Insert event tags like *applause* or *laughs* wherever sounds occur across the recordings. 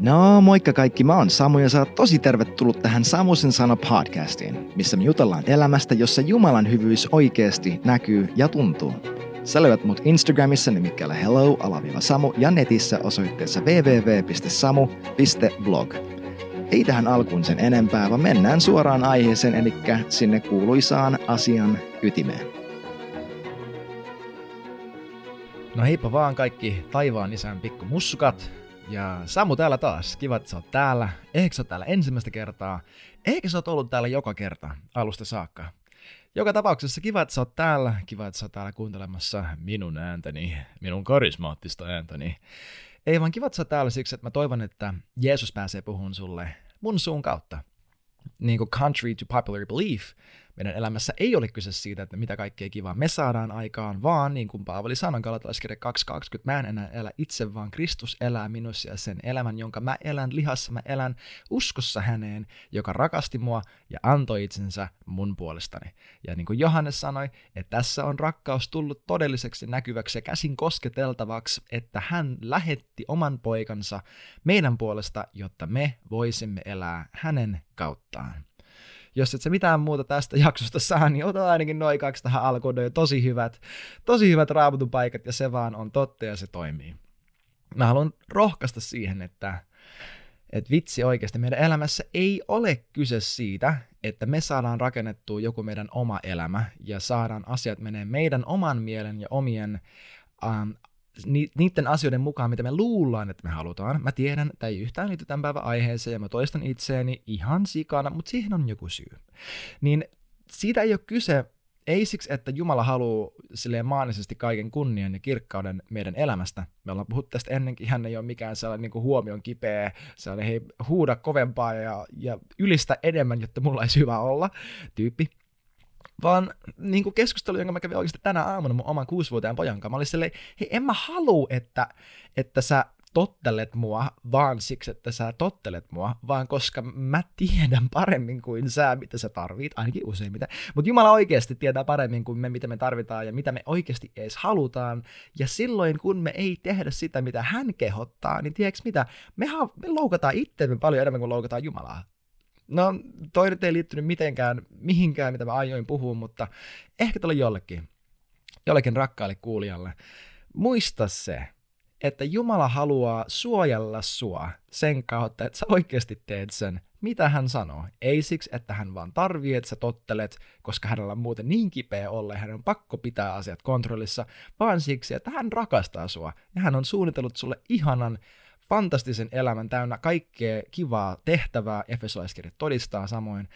No moikka kaikki, mä oon Samu ja sä oot tosi tervetullut tähän Samusen sana podcastiin, missä me jutellaan elämästä, jossa Jumalan hyvyys oikeasti näkyy ja tuntuu. Sä löydät mut Instagramissa nimikkeellä hello-samu ja netissä osoitteessa www.samu.blog. Ei tähän alkuun sen enempää, vaan mennään suoraan aiheeseen, eli sinne kuuluisaan asian ytimeen. No heippa vaan kaikki taivaan isän pikku mussukat. Ja Samu täällä taas. Kiva, että sä oot täällä. Ehkä sä oot täällä ensimmäistä kertaa. Ehkä sä oot ollut täällä joka kerta, alusta saakka. Joka tapauksessa kiva, että sä oot täällä. Kiva, että sä oot täällä kuuntelemassa minun ääntäni, minun karismaattista ääntäni. Ei vaan kiva, että sä oot täällä siksi, että mä toivon, että Jeesus pääsee puhumaan sulle mun suun kautta. Niin kuin contrary to popular belief, meidän elämässä ei ole kyse siitä, että mitä kaikkea kivaa me saadaan aikaan, vaan niin kuin Paavali sanoi Galatalaiskirja 2.20, mä en enää elä itse, vaan Kristus elää minussa ja sen elämän, jonka mä elän lihassa, mä elän uskossa häneen, joka rakasti mua ja antoi itsensä mun puolestani. Ja niin kuin Johannes sanoi, että tässä on rakkaus tullut todelliseksi näkyväksi ja käsin kosketeltavaksi, että hän lähetti oman poikansa meidän puolesta, jotta me voisimme elää hänen kauttaan jos et sä mitään muuta tästä *laughs* jaksosta saa, niin ota ainakin noin kaksi tähän alkuun, ne tosi hyvät, tosi hyvät raamatun paikat, ja se vaan on totta ja se toimii. Mä haluan rohkaista siihen, että, että vitsi oikeasti meidän elämässä ei ole kyse siitä, että me saadaan rakennettua joku meidän oma elämä ja saadaan asiat menee meidän oman mielen ja omien um, niiden asioiden mukaan, mitä me luullaan, että me halutaan. Mä tiedän, että ei yhtään liity tämän päivän aiheeseen ja mä toistan itseäni ihan sikana, mutta siihen on joku syy. Niin siitä ei ole kyse, ei siksi, että Jumala haluaa silleen maanisesti kaiken kunnian ja kirkkauden meidän elämästä. Me ollaan puhuttu tästä ennenkin, hän ei ole mikään sellainen niin kuin huomion kipeä, sellainen hei, huuda kovempaa ja, ja ylistä enemmän, jotta mulla olisi hyvä olla, tyyppi vaan niin kuin keskustelu, jonka mä kävin oikeasti tänä aamuna mun oman kuusivuotiaan pojan kanssa. Mä olin silleen, hei en mä halua, että, että sä tottelet mua vaan siksi, että sä tottelet mua, vaan koska mä tiedän paremmin kuin sä, mitä sä tarvit, ainakin useimmiten. Mutta Jumala oikeasti tietää paremmin kuin me, mitä me tarvitaan ja mitä me oikeasti edes halutaan. Ja silloin, kun me ei tehdä sitä, mitä hän kehottaa, niin tiedätkö mitä? Me, ha- me loukataan itseämme paljon enemmän kuin loukataan Jumalaa. No, toi nyt ei liittynyt mitenkään mihinkään, mitä mä aioin puhua, mutta ehkä tuolle jollekin, jollekin rakkaalle kuulijalle. Muista se, että Jumala haluaa suojella sua sen kautta, että sä oikeasti teet sen, mitä hän sanoo. Ei siksi, että hän vaan tarvii, että sä tottelet, koska hänellä on muuten niin kipeä olla ja hän on pakko pitää asiat kontrollissa, vaan siksi, että hän rakastaa sua ja hän on suunnitellut sulle ihanan fantastisen elämän täynnä kaikkea kivaa tehtävää, Efesolaiskirja todistaa samoin.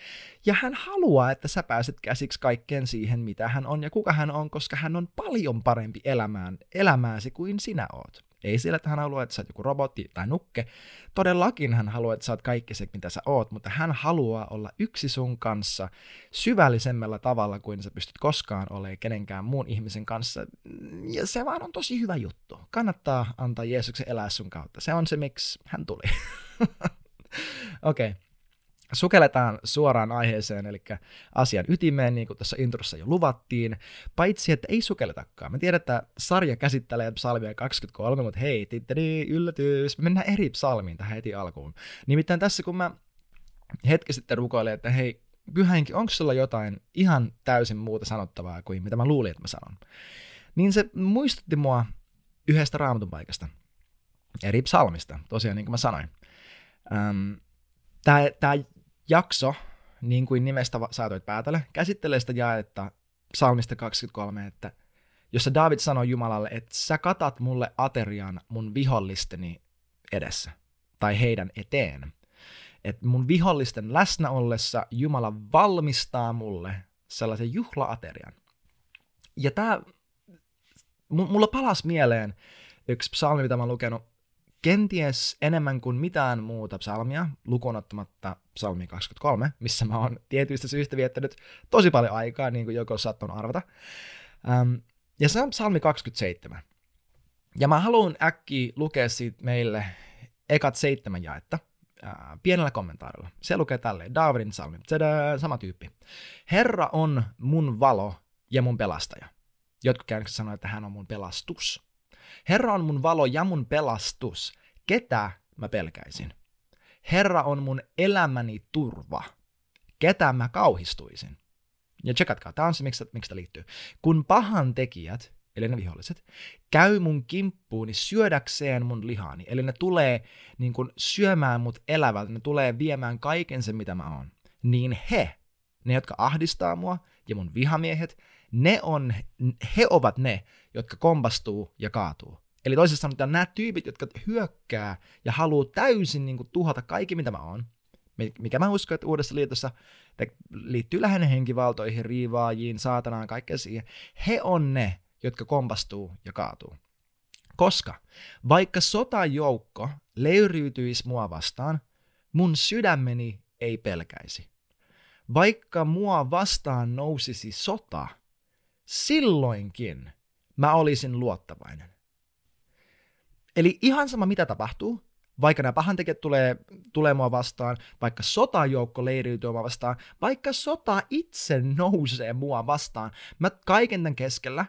Ja hän haluaa, että sä pääset käsiksi kaikkeen siihen, mitä hän on ja kuka hän on, koska hän on paljon parempi elämään, elämääsi kuin sinä oot. Ei sillä, että hän haluaa, että sä oot joku robotti tai nukke. Todellakin hän haluaa, että sä oot kaikki se, mitä sä oot, mutta hän haluaa olla yksi sun kanssa syvällisemmällä tavalla kuin sä pystyt koskaan olemaan kenenkään muun ihmisen kanssa. Ja se vaan on tosi hyvä juttu. Kannattaa antaa Jeesuksen elää sun kautta. Se on se, miksi hän tuli. *laughs* Okei. Okay sukelletaan suoraan aiheeseen, eli asian ytimeen, niin kuin tuossa introssa jo luvattiin, paitsi että ei sukelletakaan. Mä tiedän, että sarja käsittelee psalmia 23, mutta hei, titteri, yllätys, me mennään eri psalmiin tähän heti alkuun. Nimittäin tässä, kun mä hetki sitten rukoilin, että hei, pyhänkin, onko sulla jotain ihan täysin muuta sanottavaa kuin mitä mä luulin, että mä sanon, niin se muistutti mua yhdestä raamatun paikasta, eri psalmista, tosiaan niin kuin mä sanoin. Um, Tämä jakso, niin kuin nimestä saatoit päätellä, käsittelee sitä jaetta psalmista 23, että jossa David sanoi Jumalalle, että sä katat mulle aterian mun vihollisteni edessä, tai heidän eteen. Että mun vihollisten läsnä ollessa Jumala valmistaa mulle sellaisen juhlaaterian. Ja tämä, mulla palas mieleen yksi psalmi, mitä mä oon lukenut kenties enemmän kuin mitään muuta psalmia, lukuun ottamatta psalmi 23, missä mä oon tietyistä syistä viettänyt tosi paljon aikaa, niin kuin joku saattanut arvata. Um, ja se on psalmi 27. Ja mä haluan äkki lukea siitä meille ekat seitsemän jaetta pienellä kommentaarilla. Se lukee tälleen, Davidin psalmi, Tadä, sama tyyppi. Herra on mun valo ja mun pelastaja. Jotkut käännökset sanoo, että hän on mun pelastus. Herra on mun valo ja mun pelastus. Ketä mä pelkäisin. Herra on mun elämäni turva. Ketä mä kauhistuisin? Ja tsekatkaa, tämä on se, miksi, miksi tämä liittyy. Kun pahan tekijät, eli ne viholliset, käy mun kimppuuni syödäkseen mun lihaani, eli ne tulee niin kun, syömään mut elävältä, ne tulee viemään kaiken sen, mitä mä oon, niin he, ne, jotka ahdistaa mua, ja mun vihamiehet, ne on, he ovat ne, jotka kompastuu ja kaatuu. Eli toisessa sanotaan, nämä tyypit, jotka hyökkää ja haluaa täysin niin kuin, tuhota kaikki, mitä mä oon, mikä mä uskon, että uudessa liitossa liittyy lähinnä henkivaltoihin, riivaajiin, saatanaan, kaikkea siihen. He on ne, jotka kompastuu ja kaatuu. Koska vaikka sotajoukko leyriytyisi mua vastaan, mun sydämeni ei pelkäisi. Vaikka mua vastaan nousisi sota, silloinkin mä olisin luottavainen. Eli ihan sama mitä tapahtuu, vaikka nämä pahantekijät tulee, tulee mua vastaan, vaikka sotajoukko leiriytyy mua vastaan, vaikka sota itse nousee mua vastaan, mä kaiken tämän keskellä,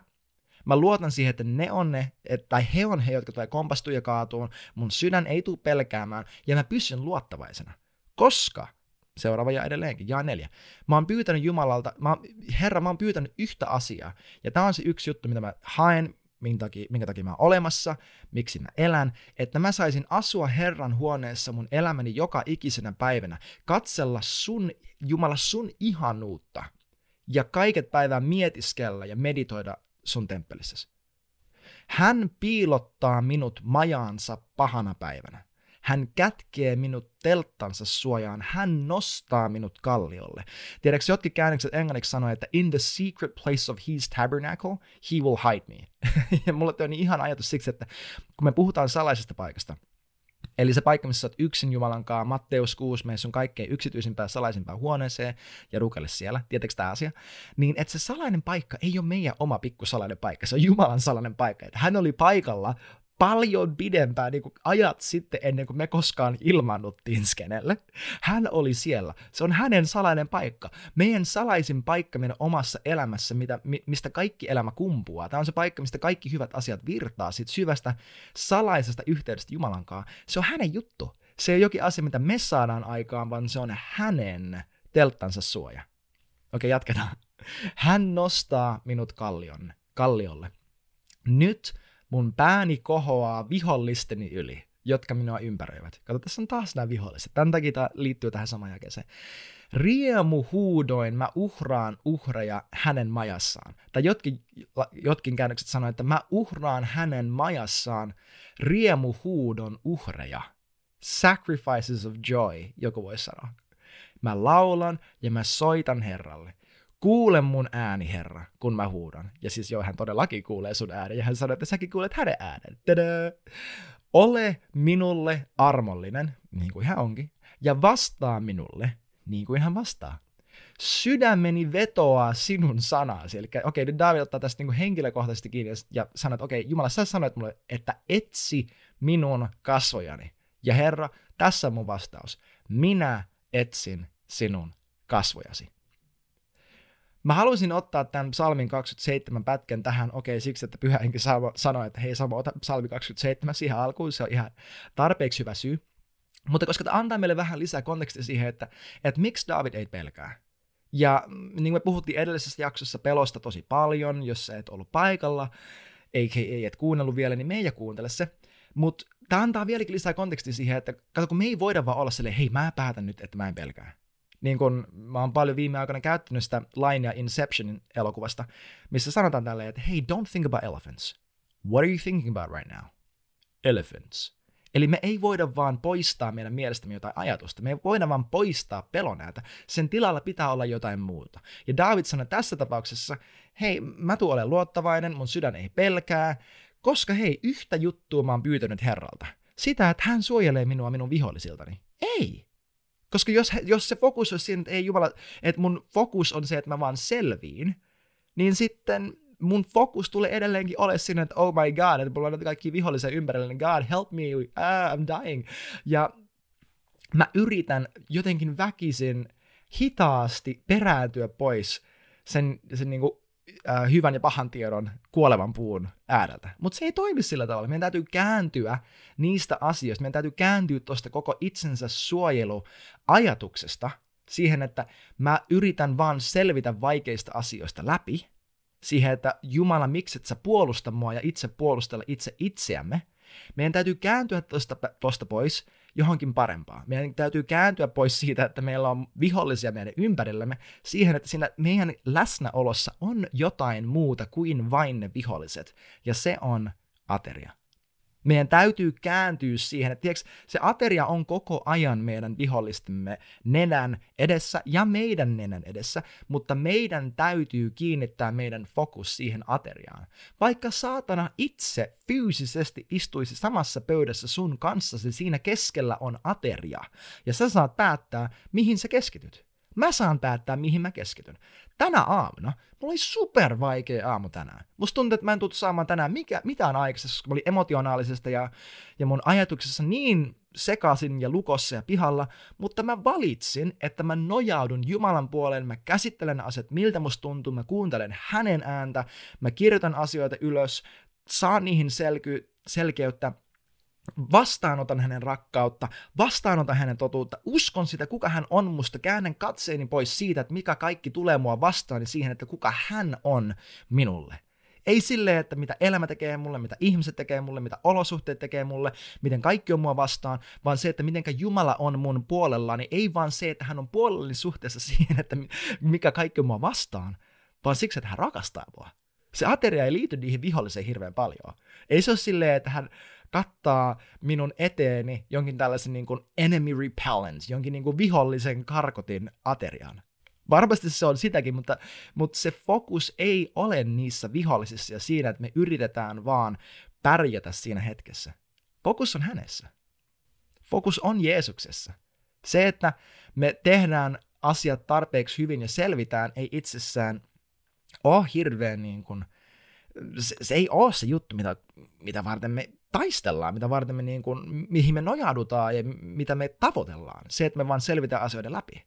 mä luotan siihen, että ne on ne, tai he on he, jotka tulee kompastua ja kaatuun, mun sydän ei tule pelkäämään, ja mä pysyn luottavaisena. Koska, seuraava ja edelleenkin, ja neljä, mä oon pyytänyt Jumalalta, mä, Herra, mä oon pyytänyt yhtä asiaa, ja tämä on se yksi juttu, mitä mä haen minkä takia, minkä takia mä oon olemassa, miksi mä elän, että mä saisin asua Herran huoneessa mun elämäni joka ikisenä päivänä, katsella sun, Jumala, sun ihanuutta ja kaiket päivää mietiskellä ja meditoida sun temppelissä. Hän piilottaa minut majaansa pahana päivänä. Hän kätkee minut telttansa suojaan. Hän nostaa minut kalliolle. Tiedätkö, jotkin käännökset englanniksi sanoo, että in the secret place of his tabernacle, he will hide me. *laughs* ja mulla on niin ihan ajatus siksi, että kun me puhutaan salaisesta paikasta, Eli se paikka, missä olet yksin Jumalan kanssa, Matteus 6, mene sun kaikkein yksityisimpään salaisimpään huoneeseen ja rukelle siellä, tietääkö tämä asia, niin että se salainen paikka ei ole meidän oma pikku salainen paikka, se on Jumalan salainen paikka. Että hän oli paikalla paljon pidempään niin kuin ajat sitten ennen kuin me koskaan ilmannuttiin skenelle. Hän oli siellä. Se on hänen salainen paikka. Meidän salaisin paikka meidän omassa elämässä, mitä, mistä kaikki elämä kumpuaa. Tämä on se paikka, mistä kaikki hyvät asiat virtaa siitä syvästä salaisesta yhteydestä Jumalan kanssa. Se on hänen juttu. Se ei ole jokin asia, mitä me saadaan aikaan, vaan se on hänen telttansa suoja. Okei, jatketaan. Hän nostaa minut kallion, kalliolle. Nyt mun pääni kohoaa vihollisteni yli, jotka minua ympäröivät. Kato, tässä on taas nämä viholliset. Tämän takia tämä liittyy tähän samaan jakeeseen. Riemu huudoin mä uhraan uhreja hänen majassaan. Tai jotkin, jotkin käännökset sanoo, että mä uhraan hänen majassaan riemu huudon uhreja. Sacrifices of joy, joku voi sanoa. Mä laulan ja mä soitan Herralle. Kuule mun ääni, Herra, kun mä huudan. Ja siis joo, hän todellakin kuulee sun äänen. Ja hän sanoi, että säkin kuulet hänen äänen. Tada! Ole minulle armollinen, niin kuin hän onkin, ja vastaa minulle, niin kuin hän vastaa. Sydämeni vetoaa sinun sanasi. Eli okei, okay, nyt David ottaa tästä niin kuin henkilökohtaisesti kiinni ja sanoo, että okei, okay, Jumala, sä sanoit mulle, että etsi minun kasvojani. Ja Herra, tässä on mun vastaus. Minä etsin sinun kasvojasi. Mä haluaisin ottaa tämän psalmin 27 pätkän tähän, okei, siksi, että pyhä henki sanoi, että hei Samo, ota psalmi 27 siihen alkuun, se on ihan tarpeeksi hyvä syy. Mutta koska tämä antaa meille vähän lisää kontekstia siihen, että, että miksi David ei pelkää. Ja niin kuin me puhuttiin edellisessä jaksossa pelosta tosi paljon, jos sä et ollut paikalla, eikä ei et kuunnellut vielä, niin me ei kuuntele se. Mutta tämä antaa vieläkin lisää kontekstia siihen, että kato, kun me ei voida vaan olla silleen, hei mä päätän nyt, että mä en pelkää niin kun mä oon paljon viime aikoina käyttänyt sitä linea Inceptionin elokuvasta, missä sanotaan tälleen, että hey, don't think about elephants. What are you thinking about right now? Elephants. Eli me ei voida vaan poistaa meidän mielestämme jotain ajatusta. Me ei voida vaan poistaa pelonäätä. Sen tilalla pitää olla jotain muuta. Ja David sanoi tässä tapauksessa, hei, mä tuun olen luottavainen, mun sydän ei pelkää, koska hei, yhtä juttua mä oon pyytänyt Herralta. Sitä, että hän suojelee minua minun vihollisiltani. Ei. Koska jos, jos se fokus olisi siinä, että ei Jumala, että mun fokus on se, että mä vaan selviin, niin sitten mun fokus tulee edelleenkin ole siinä, että oh my god, että mulla on kaikki vihollisia ympärillä, niin God help me, ah, I'm dying. Ja mä yritän jotenkin väkisin hitaasti perääntyä pois sen, sen niinku äh, hyvän ja pahan tiedon kuolevan puun ääreltä. Mutta se ei toimi sillä tavalla. Meidän täytyy kääntyä niistä asioista. Meidän täytyy kääntyä tuosta koko itsensä suojeluajatuksesta siihen, että mä yritän vaan selvitä vaikeista asioista läpi, siihen, että Jumala, miksi et sä puolusta mua ja itse puolustella itse itseämme. Meidän täytyy kääntyä tuosta pois johonkin parempaa. Meidän täytyy kääntyä pois siitä, että meillä on vihollisia meidän ympärillämme, siihen, että siinä meidän läsnäolossa on jotain muuta kuin vain ne viholliset, ja se on ateria. Meidän täytyy kääntyä siihen, että tiiäks, se ateria on koko ajan meidän vihollistemme nenän edessä ja meidän nenän edessä, mutta meidän täytyy kiinnittää meidän fokus siihen ateriaan. Vaikka saatana itse fyysisesti istuisi samassa pöydässä sun kanssasi, siinä keskellä on ateria, ja sä saat päättää, mihin sä keskityt. Mä saan päättää, mihin mä keskityn. Tänä aamuna, mulla oli super vaikea aamu tänään. Musta tuntuu, että mä en tullut saamaan tänään mikä, mitään aikaisessa, koska mä olin emotionaalisesta ja, ja mun ajatuksessa niin sekasin ja lukossa ja pihalla, mutta mä valitsin, että mä nojaudun Jumalan puoleen, mä käsittelen asiat, miltä musta tuntuu, mä kuuntelen hänen ääntä, mä kirjoitan asioita ylös, saan niihin selky, selkeyttä, vastaanotan hänen rakkautta, vastaanotan hänen totuutta, uskon sitä, kuka hän on musta, käännän katseeni pois siitä, että mikä kaikki tulee mua vastaan, niin siihen, että kuka hän on minulle. Ei silleen, että mitä elämä tekee mulle, mitä ihmiset tekee mulle, mitä olosuhteet tekee mulle, miten kaikki on mua vastaan, vaan se, että mitenkä Jumala on mun puolellani, ei vaan se, että hän on puolellani suhteessa *laughs* siihen, että mikä kaikki on mua vastaan, vaan siksi, että hän rakastaa mua. Se ateria ei liity niihin viholliseen hirveän paljon. Ei se ole silleen, että hän, kattaa minun eteeni jonkin tällaisen niin kuin enemy repellent, jonkin niin kuin vihollisen karkotin aterian. Varmasti se on sitäkin, mutta, mutta se fokus ei ole niissä vihollisissa ja siinä, että me yritetään vaan pärjätä siinä hetkessä. Fokus on hänessä. Fokus on Jeesuksessa. Se, että me tehdään asiat tarpeeksi hyvin ja selvitään, ei itsessään ole hirveän niin kuin, se, se ei ole se juttu, mitä, mitä varten me taistellaan, mitä varten me niin kuin, mihin me nojaudutaan ja mitä me tavoitellaan. Se, että me vaan selvitään asioiden läpi.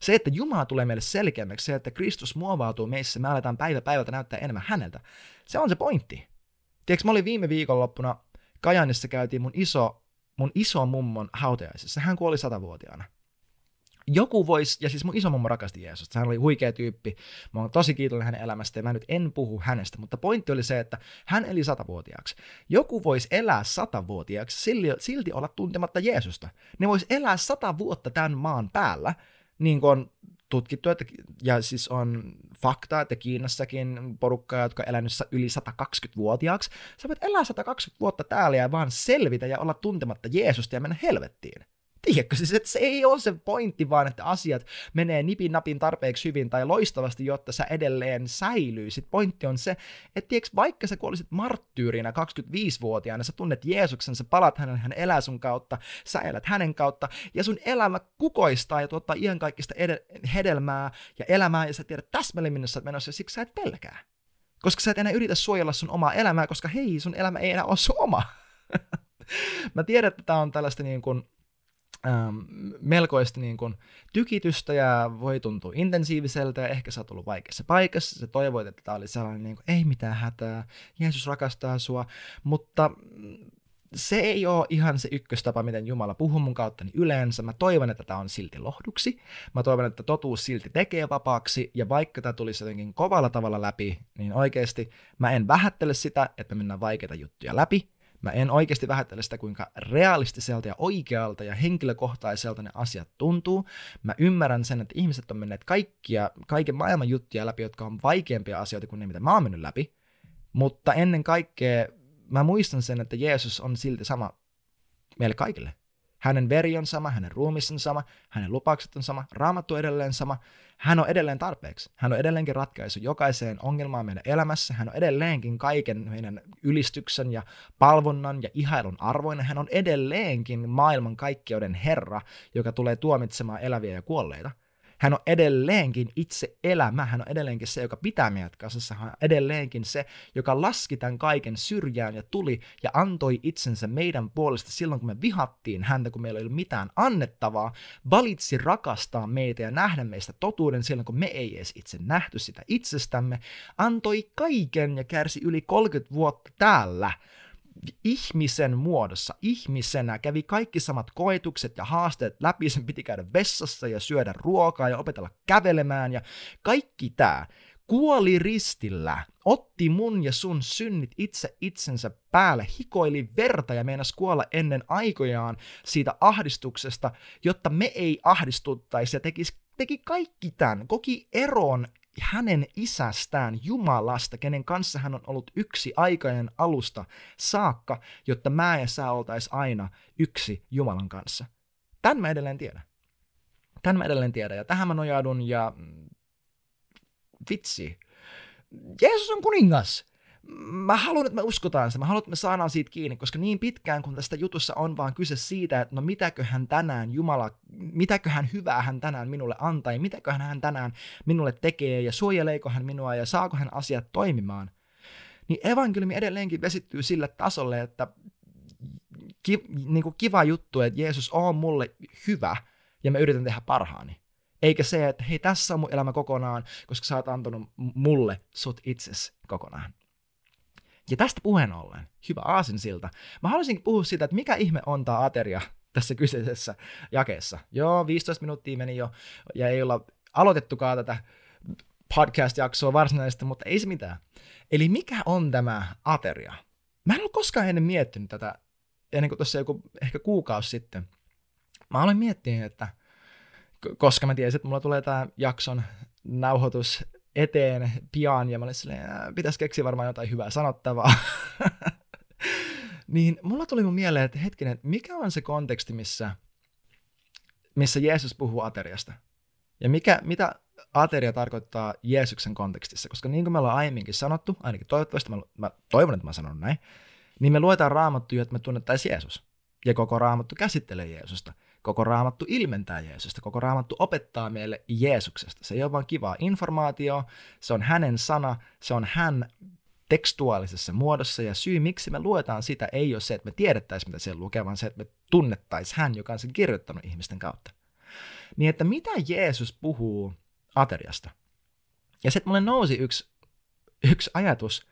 Se, että Jumala tulee meille selkeämmäksi, se, että Kristus muovautuu meissä, me aletaan päivä päivältä näyttää enemmän häneltä. Se on se pointti. Tiedätkö, mä olin viime viikonloppuna Kajanissa käytiin mun iso, mun iso mummon hautajaisessa. Hän kuoli satavuotiaana joku voisi, ja siis mun isomummo rakasti Jeesusta, hän oli huikea tyyppi, mä oon tosi kiitollinen hänen elämästä ja mä nyt en puhu hänestä, mutta pointti oli se, että hän eli satavuotiaaksi. Joku voisi elää satavuotiaaksi, silti, silti olla tuntematta Jeesusta. Ne voisi elää sata vuotta tämän maan päällä, niin kuin on tutkittu, että, ja siis on fakta, että Kiinassakin porukka, jotka on elänyt yli 120-vuotiaaksi, sä voit elää 120 vuotta täällä ja vaan selvitä ja olla tuntematta Jeesusta ja mennä helvettiin. Tiedätkö, siis, että se ei ole se pointti, vaan että asiat menee nipin napin tarpeeksi hyvin tai loistavasti, jotta sä edelleen säilyisit. Pointti on se, että tiedätkö, vaikka sä kuolisit marttyyrinä 25-vuotiaana, sä tunnet Jeesuksen, sä palat hänen, hän elää sun kautta, sä elät hänen kautta, ja sun elämä kukoistaa ja tuottaa kaikista edel- hedelmää ja elämää, ja sä tiedät täsmälleen, minne sä oot menossa, ja siksi sä et pelkää. Koska sä et enää yritä suojella sun omaa elämää, koska hei, sun elämä ei enää ole sun oma. *laughs* Mä tiedän, että tämä on tällaista niin kuin, ähm, melkoista niin kuin, tykitystä ja voi tuntua intensiiviseltä ja ehkä sä oot ollut vaikeassa paikassa, sä toivoit, että tämä oli sellainen, niin kuin, ei mitään hätää, Jeesus rakastaa sua, mutta se ei ole ihan se ykköstapa, miten Jumala puhuu mun kautta niin yleensä. Mä toivon, että tämä on silti lohduksi. Mä toivon, että totuus silti tekee vapaaksi. Ja vaikka tämä tulisi jotenkin kovalla tavalla läpi, niin oikeasti mä en vähättele sitä, että me mennään vaikeita juttuja läpi. Mä en oikeasti vähättele sitä, kuinka realistiselta ja oikealta ja henkilökohtaiselta ne asiat tuntuu. Mä ymmärrän sen, että ihmiset on menneet kaikkia, kaiken maailman juttuja läpi, jotka on vaikeampia asioita kuin ne, mitä mä oon mennyt läpi. Mutta ennen kaikkea mä muistan sen, että Jeesus on silti sama meille kaikille. Hänen veri on sama, hänen ruumissa on sama, hänen lupaukset on sama, raamattu edelleen sama. Hän on edelleen tarpeeksi. Hän on edelleenkin ratkaisu jokaiseen ongelmaan meidän elämässä. Hän on edelleenkin kaiken meidän ylistyksen ja palvonnan ja ihailun arvoinen. Hän on edelleenkin maailman kaikkeuden Herra, joka tulee tuomitsemaan eläviä ja kuolleita. Hän on edelleenkin itse elämä, hän on edelleenkin se, joka pitää meidät kasassa, hän on edelleenkin se, joka laski tämän kaiken syrjään ja tuli ja antoi itsensä meidän puolesta silloin, kun me vihattiin häntä, kun meillä ei ollut mitään annettavaa, valitsi rakastaa meitä ja nähdä meistä totuuden silloin, kun me ei edes itse nähty sitä itsestämme, antoi kaiken ja kärsi yli 30 vuotta täällä, ihmisen muodossa, ihmisenä, kävi kaikki samat koetukset ja haasteet läpi, sen piti käydä vessassa ja syödä ruokaa ja opetella kävelemään ja kaikki tämä kuoli ristillä, otti mun ja sun synnit itse itsensä päälle, hikoili verta ja meinas kuolla ennen aikojaan siitä ahdistuksesta, jotta me ei ahdistuttaisi ja tekisi, teki kaikki tämän, koki eron hänen isästään, Jumalasta, kenen kanssa hän on ollut yksi aikainen alusta saakka, jotta mä ja sä oltais aina yksi Jumalan kanssa. Tän mä edelleen tiedän. Tän mä edelleen tiedän, ja tähän mä nojaudun, ja mm, vitsi, Jeesus on kuningas mä haluan, että me uskotaan sitä, mä haluan, että me saadaan siitä kiinni, koska niin pitkään kun tästä jutussa on vaan kyse siitä, että no mitäköhän tänään Jumala, mitäköhän hyvää hän tänään minulle antaa, ja mitäköhän hän tänään minulle tekee, ja suojeleeko hän minua, ja saako hän asiat toimimaan, niin evankeliumi edelleenkin vesittyy sille tasolle, että ki, niin kuin kiva juttu, että Jeesus on mulle hyvä, ja mä yritän tehdä parhaani. Eikä se, että hei, tässä on mun elämä kokonaan, koska sä oot antanut mulle sut itses kokonaan. Ja tästä puheen ollen, hyvä aasinsilta, mä haluaisin puhua siitä, että mikä ihme on tämä ateria *laughs* tässä kyseisessä jakeessa. Joo, 15 minuuttia meni jo, ja ei olla aloitettukaan tätä podcast-jaksoa varsinaisesti, mutta ei se mitään. Eli mikä on tämä ateria? Mä en ole koskaan ennen miettinyt tätä, ennen kuin tuossa joku ehkä kuukausi sitten. Mä olen miettinyt, että koska mä tiesin, että mulla tulee tämä jakson nauhoitus eteen pian, ja mä olin silleen, pitäisi keksiä varmaan jotain hyvää sanottavaa. *laughs* niin mulla tuli mun mieleen, että hetkinen, mikä on se konteksti, missä, missä Jeesus puhuu ateriasta? Ja mikä, mitä ateria tarkoittaa Jeesuksen kontekstissa? Koska niin kuin me ollaan aiemminkin sanottu, ainakin toivottavasti, mä, mä toivon, että mä sanon näin, niin me luetaan raamattuja, että me tunnettaisiin Jeesus. Ja koko raamattu käsittelee Jeesusta. Koko raamattu ilmentää Jeesusta, koko raamattu opettaa meille Jeesuksesta. Se ei ole vain kivaa informaatio, se on hänen sana, se on hän tekstuaalisessa muodossa, ja syy, miksi me luetaan sitä, ei ole se, että me tiedettäisiin, mitä se lukee, vaan se, että me tunnettaisiin hän, joka on sen kirjoittanut ihmisten kautta. Niin, että mitä Jeesus puhuu ateriasta? Ja sitten mulle nousi yksi, yksi ajatus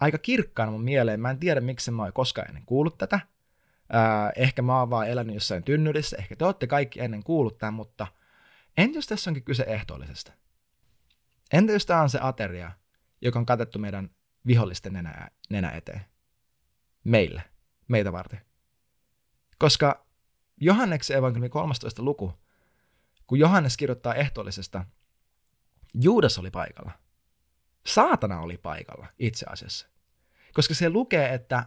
aika kirkkaana mun mieleen. Mä en tiedä, miksi mä oon koskaan ennen kuullut tätä, Ää, ehkä mä oon vaan elänyt jossain tynnyrissä, ehkä te olette kaikki ennen kuullut tämän, mutta entä jos tässä onkin kyse ehtoollisesta? Entä jos tämä on se ateria, joka on katettu meidän vihollisten nenä, nenä eteen? Meille, meitä varten. Koska Johanneksen evankeliumin 13. luku, kun Johannes kirjoittaa ehtoollisesta, Juudas oli paikalla. Saatana oli paikalla itse asiassa. Koska se lukee, että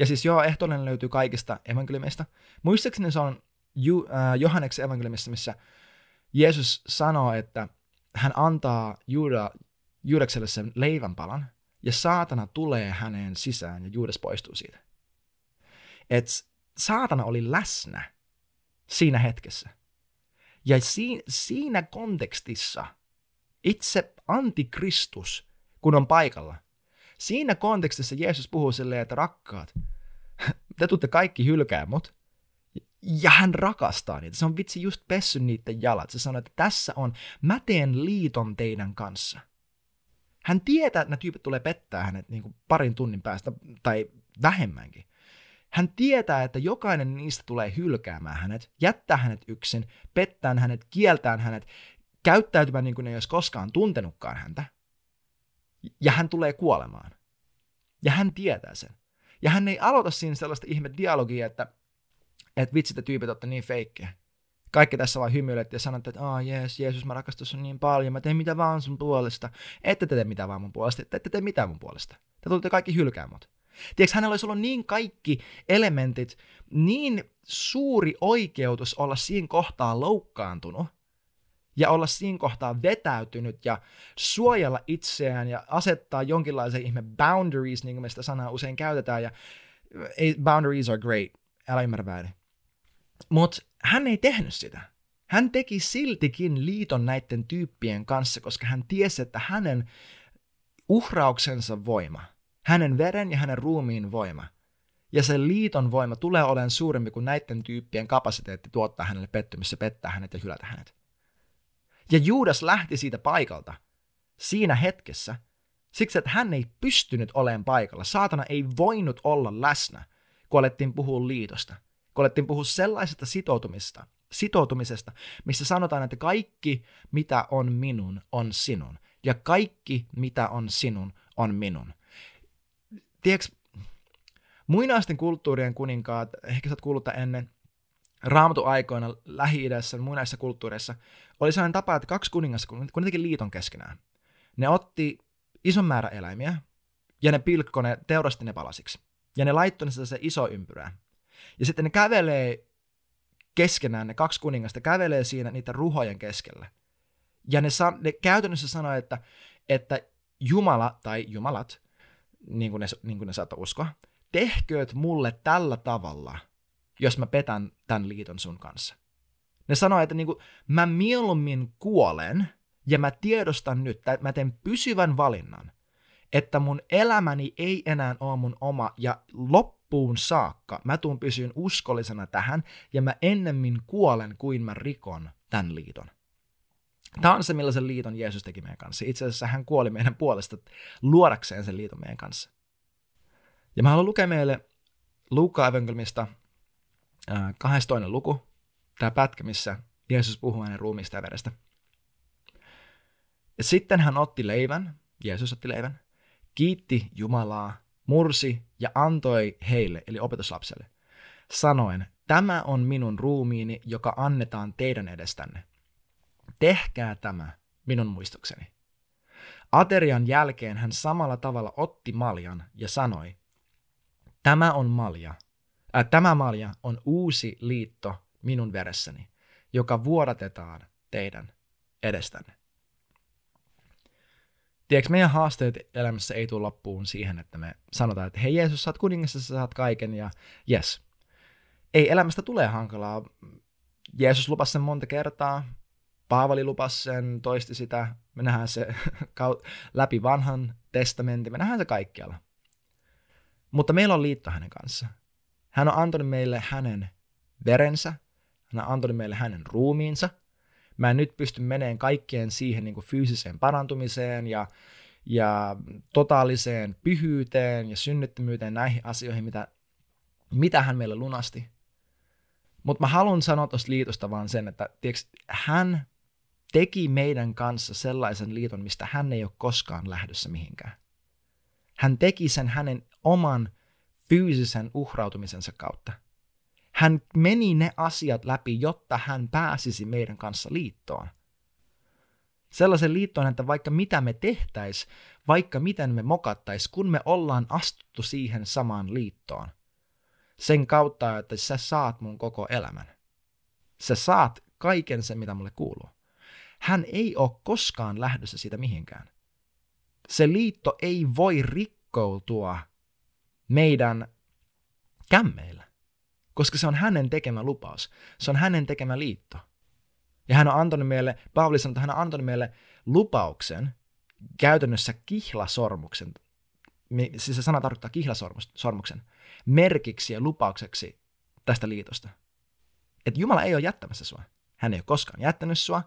ja siis joo, ehtoollinen löytyy kaikista evankeliumista. Muistaakseni se on Ju, äh, Johanneksen evankeliumissa, missä Jeesus sanoo, että hän antaa Juuda, Juudakselle sen leivänpalan, ja saatana tulee häneen sisään, ja Juudas poistuu siitä. Et saatana oli läsnä siinä hetkessä. Ja si- siinä kontekstissa itse antikristus, kun on paikalla, siinä kontekstissa Jeesus puhuu silleen, että rakkaat, te tuutte kaikki hylkää mut. Ja hän rakastaa niitä. Se on vitsi just pessy niiden jalat. Se sanoo, että tässä on, mä teen liiton teidän kanssa. Hän tietää, että nämä tyypit tulee pettää hänet niin kuin parin tunnin päästä tai vähemmänkin. Hän tietää, että jokainen niistä tulee hylkäämään hänet, jättää hänet yksin, pettää hänet, kieltää hänet, käyttäytymään niin kuin ei olisi koskaan tuntenutkaan häntä. Ja hän tulee kuolemaan. Ja hän tietää sen. Ja hän ei aloita siinä sellaista ihme dialogia, että, että vitsi, te tyypit olette niin feikkejä. Kaikki tässä vaan hymyilet ja sanotte, että aah jees, Jeesus, mä rakastan sun niin paljon, mä teen mitä vaan sun puolesta. Ette te tee mitään vaan mun puolesta, ette te tee mitään mun puolesta. Te tulette kaikki hylkää. Tiedätkö, hänellä olisi ollut niin kaikki elementit, niin suuri oikeutus olla siinä kohtaa loukkaantunut, ja olla siinä kohtaa vetäytynyt ja suojella itseään ja asettaa jonkinlaisen ihme boundaries, niin kuin me sitä sanaa usein käytetään, ja boundaries are great, älä ymmärrä väärin. Mutta hän ei tehnyt sitä. Hän teki siltikin liiton näiden tyyppien kanssa, koska hän tiesi, että hänen uhrauksensa voima, hänen veren ja hänen ruumiin voima ja sen liiton voima tulee olemaan suurempi kuin näiden tyyppien kapasiteetti tuottaa hänelle pettymys ja pettää hänet ja hylätä hänet. Ja Juudas lähti siitä paikalta siinä hetkessä siksi, että hän ei pystynyt olemaan paikalla. Saatana ei voinut olla läsnä, kun alettiin puhua liitosta. Kun alettiin puhua sellaisesta sitoutumista, sitoutumisesta, missä sanotaan, että kaikki, mitä on minun, on sinun. Ja kaikki, mitä on sinun, on minun. Tiedätkö, muinaisten kulttuurien kuninkaat, ehkä sä oot kuullut ennen, raamatuaikoina Lähi-idässä, muinaisissa kulttuureissa, oli sellainen tapa, että kaksi kuningasta, kun ne liiton keskenään, ne otti ison määrä eläimiä, ja ne pilkko ne, teurasti ne palasiksi. Ja ne laittoi ne se iso ympyrää. Ja sitten ne kävelee keskenään, ne kaksi kuningasta kävelee siinä niiden ruhojen keskellä. Ja ne, san, ne käytännössä sanoo, että, että Jumala tai Jumalat, niin kuin ne, niin kuin ne saattaa uskoa, tehkööt mulle tällä tavalla, jos mä petän tämän liiton sun kanssa. Ne sanoo, että niinku, mä mieluummin kuolen ja mä tiedostan nyt, että mä teen pysyvän valinnan, että mun elämäni ei enää ole mun oma ja loppuun saakka mä tuun pysyyn uskollisena tähän ja mä ennemmin kuolen kuin mä rikon tämän liiton. Tämä on se, millaisen liiton Jeesus teki meidän kanssa. Itse asiassa hän kuoli meidän puolesta luodakseen sen liiton meidän kanssa. Ja mä haluan lukea meille Luukka evankelmista äh, 12. luku, tämä pätkä, missä Jeesus puhuu hänen ruumiista ja verestä. Ja sitten hän otti leivän, Jeesus otti leivän, kiitti Jumalaa, mursi ja antoi heille, eli opetuslapselle, sanoen, tämä on minun ruumiini, joka annetaan teidän edestänne. Tehkää tämä minun muistokseni. Aterian jälkeen hän samalla tavalla otti maljan ja sanoi, Tämä on malja. Äh, tämä malja on uusi liitto minun veressäni, joka vuodatetaan teidän edestänne. Tiedätkö, meidän haasteet elämässä ei tule loppuun siihen, että me sanotaan, että hei Jeesus, sä oot kuningas, sä saat kaiken ja yes. Ei elämästä tulee hankalaa. Jeesus lupasi sen monta kertaa, Paavali lupasi sen, toisti sitä, me nähdään se *laughs* läpi vanhan testamentin, me nähdään se kaikkialla. Mutta meillä on liitto hänen kanssa. Hän on antanut meille hänen verensä, hän antanut meille hänen ruumiinsa. Mä en nyt pysty meneen kaikkeen siihen niin kuin fyysiseen parantumiseen ja, ja totaaliseen pyhyyteen ja synnyttömyyteen, näihin asioihin, mitä, mitä hän meille lunasti. Mutta mä haluan sanoa tuosta liitosta vaan sen, että tiiäks, hän teki meidän kanssa sellaisen liiton, mistä hän ei ole koskaan lähdössä mihinkään. Hän teki sen hänen oman fyysisen uhrautumisensa kautta. Hän meni ne asiat läpi, jotta hän pääsisi meidän kanssa liittoon. Sellaisen liittoon, että vaikka mitä me tehtäis, vaikka miten me mokattais, kun me ollaan astuttu siihen samaan liittoon. Sen kautta, että sä saat mun koko elämän. Sä saat kaiken sen, mitä mulle kuuluu. Hän ei ole koskaan lähdössä siitä mihinkään. Se liitto ei voi rikkoutua meidän kämmeillä, koska se on hänen tekemä lupaus. Se on hänen tekemä liitto. Ja hän on antanut meille, Paavali sanoo, että hän on antanut meille lupauksen, käytännössä kihlasormuksen, siis se sana tarkoittaa kihlasormuksen, merkiksi ja lupaukseksi tästä liitosta. Että Jumala ei ole jättämässä sua. Hän ei ole koskaan jättänyt sua.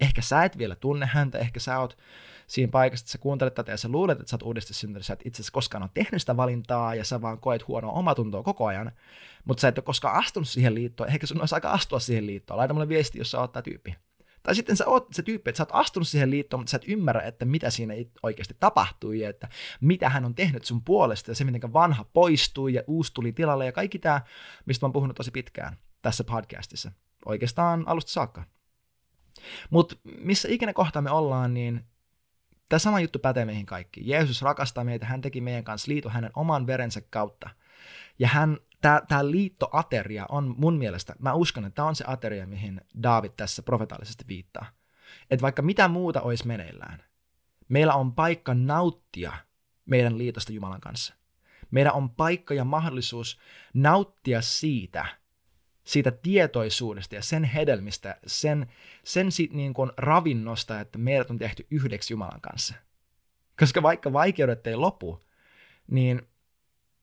Ehkä sä et vielä tunne häntä, ehkä sä oot siinä paikassa, että sä kuuntelet tätä ja sä luulet, että sä oot uudesti syntynyt, sä et itse asiassa koskaan ole tehnyt sitä valintaa ja sä vaan koet huonoa omatuntoa koko ajan, mutta sä et ole koskaan astunut siihen liittoon, ehkä sun olisi aika astua siihen liittoon, laita mulle viesti, jos sä oot tämä tyyppi. Tai sitten sä oot se tyyppi, että sä oot astunut siihen liittoon, mutta sä et ymmärrä, että mitä siinä oikeasti tapahtui ja että mitä hän on tehnyt sun puolesta ja se, miten vanha poistui ja uusi tuli tilalle ja kaikki tämä, mistä mä oon puhunut tosi pitkään tässä podcastissa. Oikeastaan alusta saakka. Mutta missä ikinä kohta me ollaan, niin Tämä sama juttu pätee meihin kaikkiin. Jeesus rakastaa meitä, hän teki meidän kanssa liito hänen oman verensä kautta. Ja hän, tämä liittoateria on mun mielestä, mä uskon, että tämä on se ateria, mihin David tässä profetaalisesti viittaa. Että vaikka mitä muuta olisi meneillään, meillä on paikka nauttia meidän liitosta Jumalan kanssa. Meidän on paikka ja mahdollisuus nauttia siitä, siitä tietoisuudesta ja sen hedelmistä, sen, sen sit niin kuin ravinnosta, että meidät on tehty yhdeksi Jumalan kanssa. Koska vaikka vaikeudet ei lopu, niin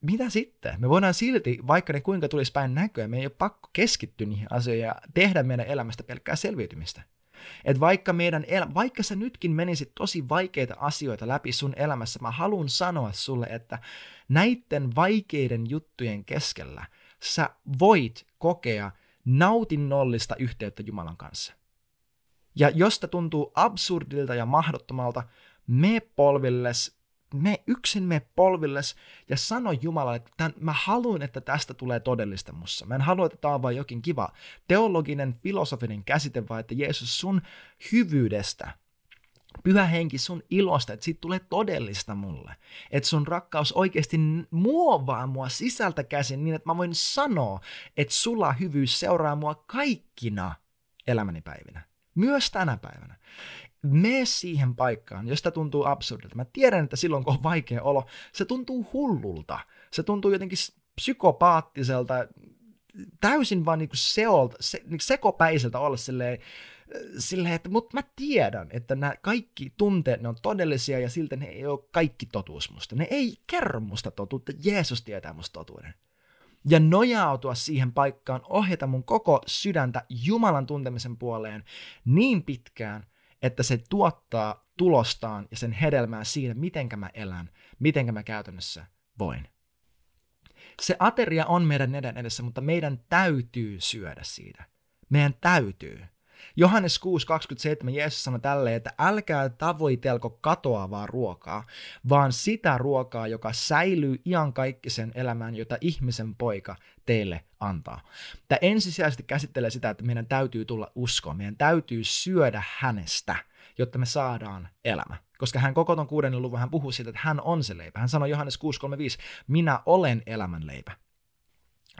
mitä sitten? Me voidaan silti, vaikka ne kuinka tulisi päin näköä, me ei ole pakko keskittyä niihin asioihin ja tehdä meidän elämästä pelkkää selviytymistä. Et vaikka, meidän el- vaikka sä nytkin menisit tosi vaikeita asioita läpi sun elämässä, mä haluan sanoa sulle, että näiden vaikeiden juttujen keskellä sä voit kokea nautinnollista yhteyttä Jumalan kanssa. Ja josta tuntuu absurdilta ja mahdottomalta, me polvilles me yksin me polvilles ja sano Jumalalle, että tämän, mä haluan, että tästä tulee todellista mussa. Mä en halua, että tämä on vain jokin kiva teologinen, filosofinen käsite, vaan että Jeesus sun hyvyydestä, pyhä henki sun ilosta, että siitä tulee todellista mulle. Että sun rakkaus oikeasti muovaa mua sisältä käsin niin, että mä voin sanoa, että sulla hyvyys seuraa mua kaikkina elämäni päivinä. Myös tänä päivänä mene siihen paikkaan, josta tuntuu absurdilta. Mä tiedän, että silloin kun on vaikea olo, se tuntuu hullulta. Se tuntuu jotenkin psykopaattiselta, täysin vaan niinku seolta, se, niinku sekopäiseltä olla silleen, silleen että mutta mä tiedän, että nämä kaikki tunteet, ne on todellisia ja siltä ne ei ole kaikki totuus musta. Ne ei kerro musta totuutta, Jeesus tietää musta totuuden. Ja nojautua siihen paikkaan, ohjata mun koko sydäntä Jumalan tuntemisen puoleen niin pitkään, että se tuottaa tulostaan ja sen hedelmää siinä, mitenkä mä elän, mitenkä mä käytännössä voin. Se ateria on meidän edessä, mutta meidän täytyy syödä siitä. Meidän täytyy. Johannes 6.27 Jeesus sanoi tälleen, että älkää tavoitelko katoavaa ruokaa, vaan sitä ruokaa, joka säilyy iankaikkisen elämään, jota ihmisen poika teille antaa. Tämä ensisijaisesti käsittelee sitä, että meidän täytyy tulla uskoon, meidän täytyy syödä hänestä, jotta me saadaan elämä. Koska hän koko ton kuudennen luvun hän puhuu siitä, että hän on se leipä. Hän sanoi Johannes 6.35, minä olen elämän leipä.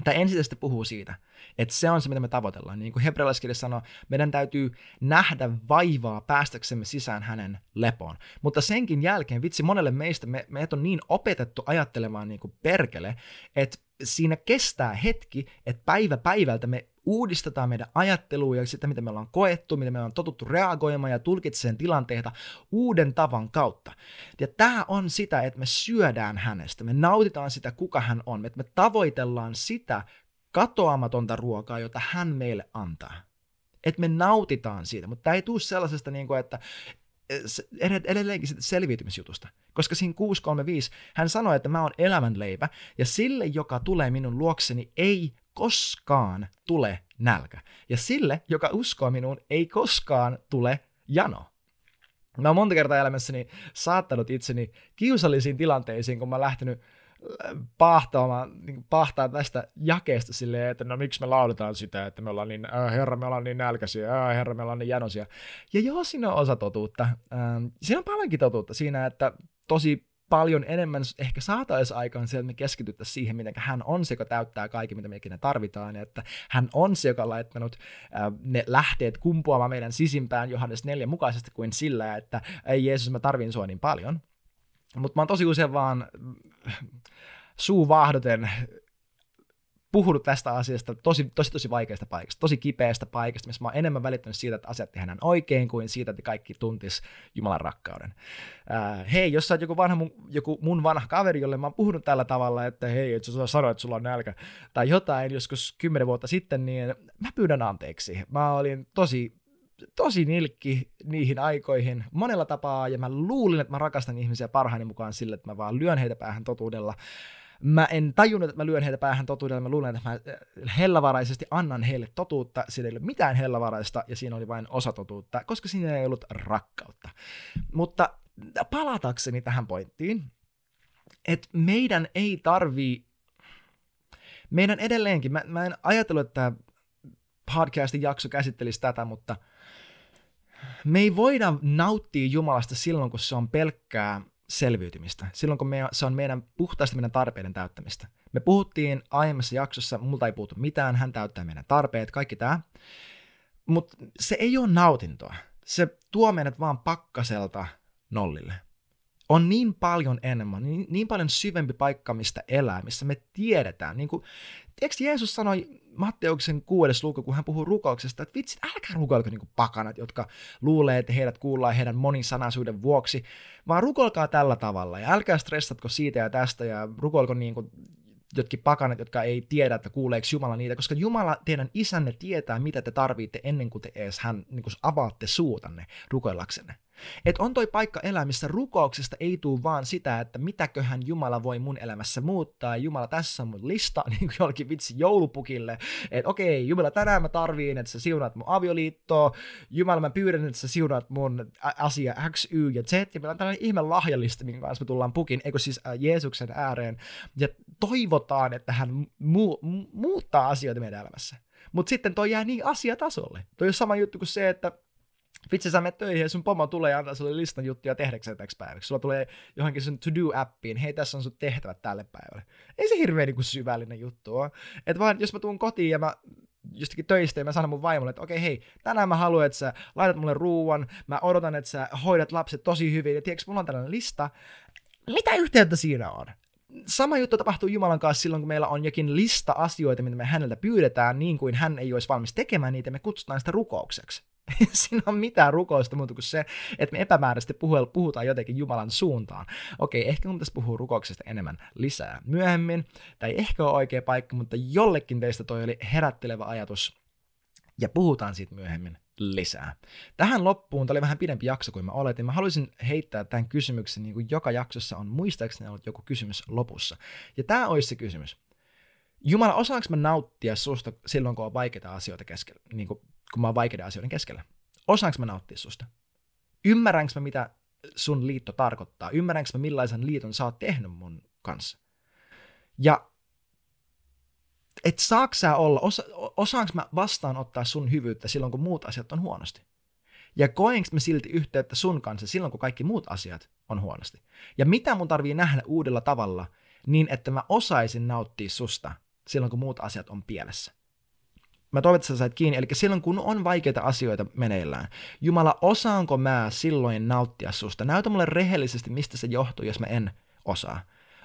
Tämä ensisijaisesti puhuu siitä, että se on se, mitä me tavoitellaan. Niin kuin hebrealaiskirja sanoo, meidän täytyy nähdä vaivaa päästäksemme sisään hänen lepoon. Mutta senkin jälkeen, vitsi, monelle meistä, me, meitä on niin opetettu ajattelemaan niin kuin perkele, että siinä kestää hetki, että päivä päivältä me uudistetaan meidän ajattelua ja sitä, mitä me ollaan koettu, mitä me ollaan totuttu reagoimaan ja tulkitsemaan tilanteita uuden tavan kautta. Ja tämä on sitä, että me syödään hänestä, me nautitaan sitä, kuka hän on, että me tavoitellaan sitä katoamatonta ruokaa, jota hän meille antaa. Että me nautitaan siitä, mutta tämä ei tule sellaisesta, niin kuin, että edelleenkin sitä selviytymisjutusta. Koska siinä 635 hän sanoi, että mä oon elämänleipä, ja sille, joka tulee minun luokseni, ei koskaan tule nälkä. Ja sille, joka uskoo minuun, ei koskaan tule jano. Mä oon monta kertaa elämässäni saattanut itseni kiusallisiin tilanteisiin, kun mä oon lähtenyt pahtaamaan, niin pahtaa tästä jakeesta silleen, että no miksi me lauletaan sitä, että me ollaan niin, äh, herra me ollaan niin nälkäisiä, äh, herra me ollaan niin janosia. Ja joo, siinä on osa totuutta. Ähm, siinä on paljonkin totuutta siinä, että tosi paljon enemmän ehkä saataisiin aikaan se, että me keskityttäisiin siihen, miten hän on se, joka täyttää kaikki, mitä me ikinä tarvitaan, ja että hän on se, joka on laittanut äh, ne lähteet kumpuamaan meidän sisimpään Johannes 4 mukaisesti kuin sillä, että ei Jeesus, mä tarvin sua niin paljon. Mutta mä oon tosi usein vaan suu vahdoten puhunut tästä asiasta tosi, tosi, tosi vaikeasta paikasta, tosi kipeästä paikasta, missä mä oon enemmän välittänyt siitä, että asiat tehdään oikein, kuin siitä, että kaikki tuntis Jumalan rakkauden. Äh, hei, jos sä oot joku, vanha mun, joku mun vanha kaveri, jolle mä oon puhunut tällä tavalla, että hei, että sä sanoit, että sulla on nälkä, tai jotain joskus kymmenen vuotta sitten, niin mä pyydän anteeksi. Mä olin tosi tosi nilkki niihin aikoihin monella tapaa, ja mä luulin, että mä rakastan ihmisiä parhaani mukaan sille, että mä vaan lyön heitä päähän totuudella. Mä en tajunnut, että mä lyön heitä päähän totuudella, mä luulen, että mä äh, hellavaraisesti annan heille totuutta, sillä ei ole mitään hellavaraista, ja siinä oli vain osa totuutta, koska siinä ei ollut rakkautta. Mutta palatakseni tähän pointtiin, että meidän ei tarvii, meidän edelleenkin, mä, mä en ajatellut, että podcastin jakso käsittelisi tätä, mutta – me ei voida nauttia Jumalasta silloin, kun se on pelkkää selviytymistä. Silloin, kun me, se on meidän puhtaasti meidän tarpeiden täyttämistä. Me puhuttiin aiemmassa jaksossa, multa ei puutu mitään, hän täyttää meidän tarpeet, kaikki tämä. Mutta se ei ole nautintoa. Se tuo meidät vaan pakkaselta nollille. On niin paljon enemmän, niin, niin paljon syvempi paikka, mistä elää, missä me tiedetään. Niin kuin, tiedätkö Jeesus sanoi Matteuksen kuudes luku, kun hän puhuu rukouksesta, että vitsit, älkää rukoilko niin pakanat, jotka luulee, että heidät kuullaan heidän monisanaisuuden vuoksi, vaan rukoilkaa tällä tavalla ja älkää stressatko siitä ja tästä ja rukoilko niin kuin jotkin pakanat, jotka ei tiedä, että kuuleeko Jumala niitä, koska Jumala, teidän isänne, tietää, mitä te tarvitte ennen kuin te edes hän niin kuin avaatte suutanne rukoillaksenne. Et on toi paikka elää, missä rukouksesta ei tule vaan sitä, että mitäköhän Jumala voi mun elämässä muuttaa. Jumala, tässä on mun lista *laughs* niin kuin jollekin vitsi joulupukille. Että okei, Jumala, tänään mä tarviin, että sä siunaat mun avioliittoa. Jumala, mä pyydän, että sä siunaat mun asia X, Y ja Z. Ja meillä on tällainen ihme lahjallista, minkä kanssa me tullaan pukin, eikö siis äh, Jeesuksen ääreen. Ja toivotaan, että hän mu- muuttaa asioita meidän elämässä. Mutta sitten toi jää niin asiatasolle. Toi on sama juttu kuin se, että Vitsi, sä menet töihin ja sun pomo tulee ja antaa sulle listan juttuja tehdäkseen täksi päiväksi. Sulla tulee johonkin sun to-do-appiin, hei tässä on sun tehtävät tälle päivälle. Ei se hirveän niin syvällinen juttu ole. Et vaan jos mä tuun kotiin ja mä jostakin töistä ja mä sanon mun vaimolle, että okei okay, hei, tänään mä haluan, että sä laitat mulle ruuan, mä odotan, että sä hoidat lapset tosi hyvin ja tiedätkö, mulla on tällainen lista. Mitä yhteyttä siinä on? sama juttu tapahtuu Jumalan kanssa silloin, kun meillä on jokin lista asioita, mitä me häneltä pyydetään, niin kuin hän ei olisi valmis tekemään niitä, me kutsutaan sitä rukoukseksi. *laughs* Siinä on mitään rukousta muuta kuin se, että me epämääräisesti puhutaan jotenkin Jumalan suuntaan. Okei, ehkä mun pitäisi puhua rukouksesta enemmän lisää myöhemmin, tai ehkä on oikea paikka, mutta jollekin teistä toi oli herättelevä ajatus, ja puhutaan siitä myöhemmin lisää. Tähän loppuun, tämä oli vähän pidempi jakso kuin mä oletin, mä haluaisin heittää tämän kysymyksen, niin kuin joka jaksossa on muistaakseni ollut joku kysymys lopussa. Ja tämä olisi se kysymys. Jumala, osaanko mä nauttia susta silloin, kun on vaikeita asioita keskellä, niin kuin, kun mä oon vaikeiden asioiden keskellä? Osaanko mä nauttia susta? Ymmärränkö mä, mitä sun liitto tarkoittaa? Ymmärränkö mä, millaisen liiton sä oot tehnyt mun kanssa? Ja et saaks sä olla, osa, osaanko mä vastaanottaa sun hyvyyttä silloin, kun muut asiat on huonosti? Ja koenko mä silti yhteyttä sun kanssa silloin, kun kaikki muut asiat on huonosti? Ja mitä mun tarvii nähdä uudella tavalla, niin että mä osaisin nauttia susta silloin, kun muut asiat on pielessä? Mä toivon, että sä sait kiinni. Eli silloin, kun on vaikeita asioita meneillään, Jumala, osaanko mä silloin nauttia susta? Näytä mulle rehellisesti, mistä se johtuu, jos mä en osaa.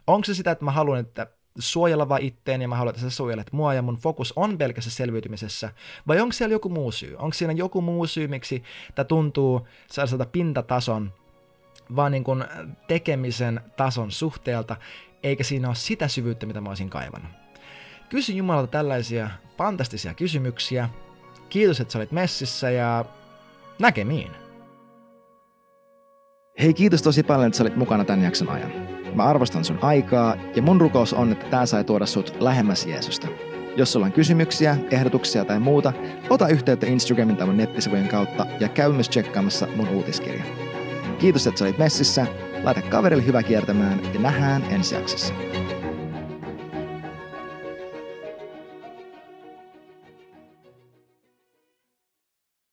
Onko se sitä, että mä haluan, että suojella vaan itteen ja mä haluan, että sä suojelet mua ja mun fokus on pelkässä selviytymisessä, vai onko siellä joku muu syy? Onko siinä joku muu syy, miksi tämä tuntuu sellaiselta pintatason, vaan niin kuin tekemisen tason suhteelta, eikä siinä ole sitä syvyyttä, mitä mä olisin kaivannut. Kysy Jumalalta tällaisia fantastisia kysymyksiä. Kiitos, että sä olit messissä ja näkemiin. Hei, kiitos tosi paljon, että sä olit mukana tämän jakson ajan. Mä arvostan sun aikaa ja mun rukous on, että tää sai tuoda sut lähemmäs Jeesusta. Jos sulla on kysymyksiä, ehdotuksia tai muuta, ota yhteyttä Instagramin tai mun nettisivujen kautta ja käy myös tsekkaamassa mun uutiskirja. Kiitos, että sä olit messissä, laita kaverille hyvä kiertämään ja nähdään ensi jaksossa.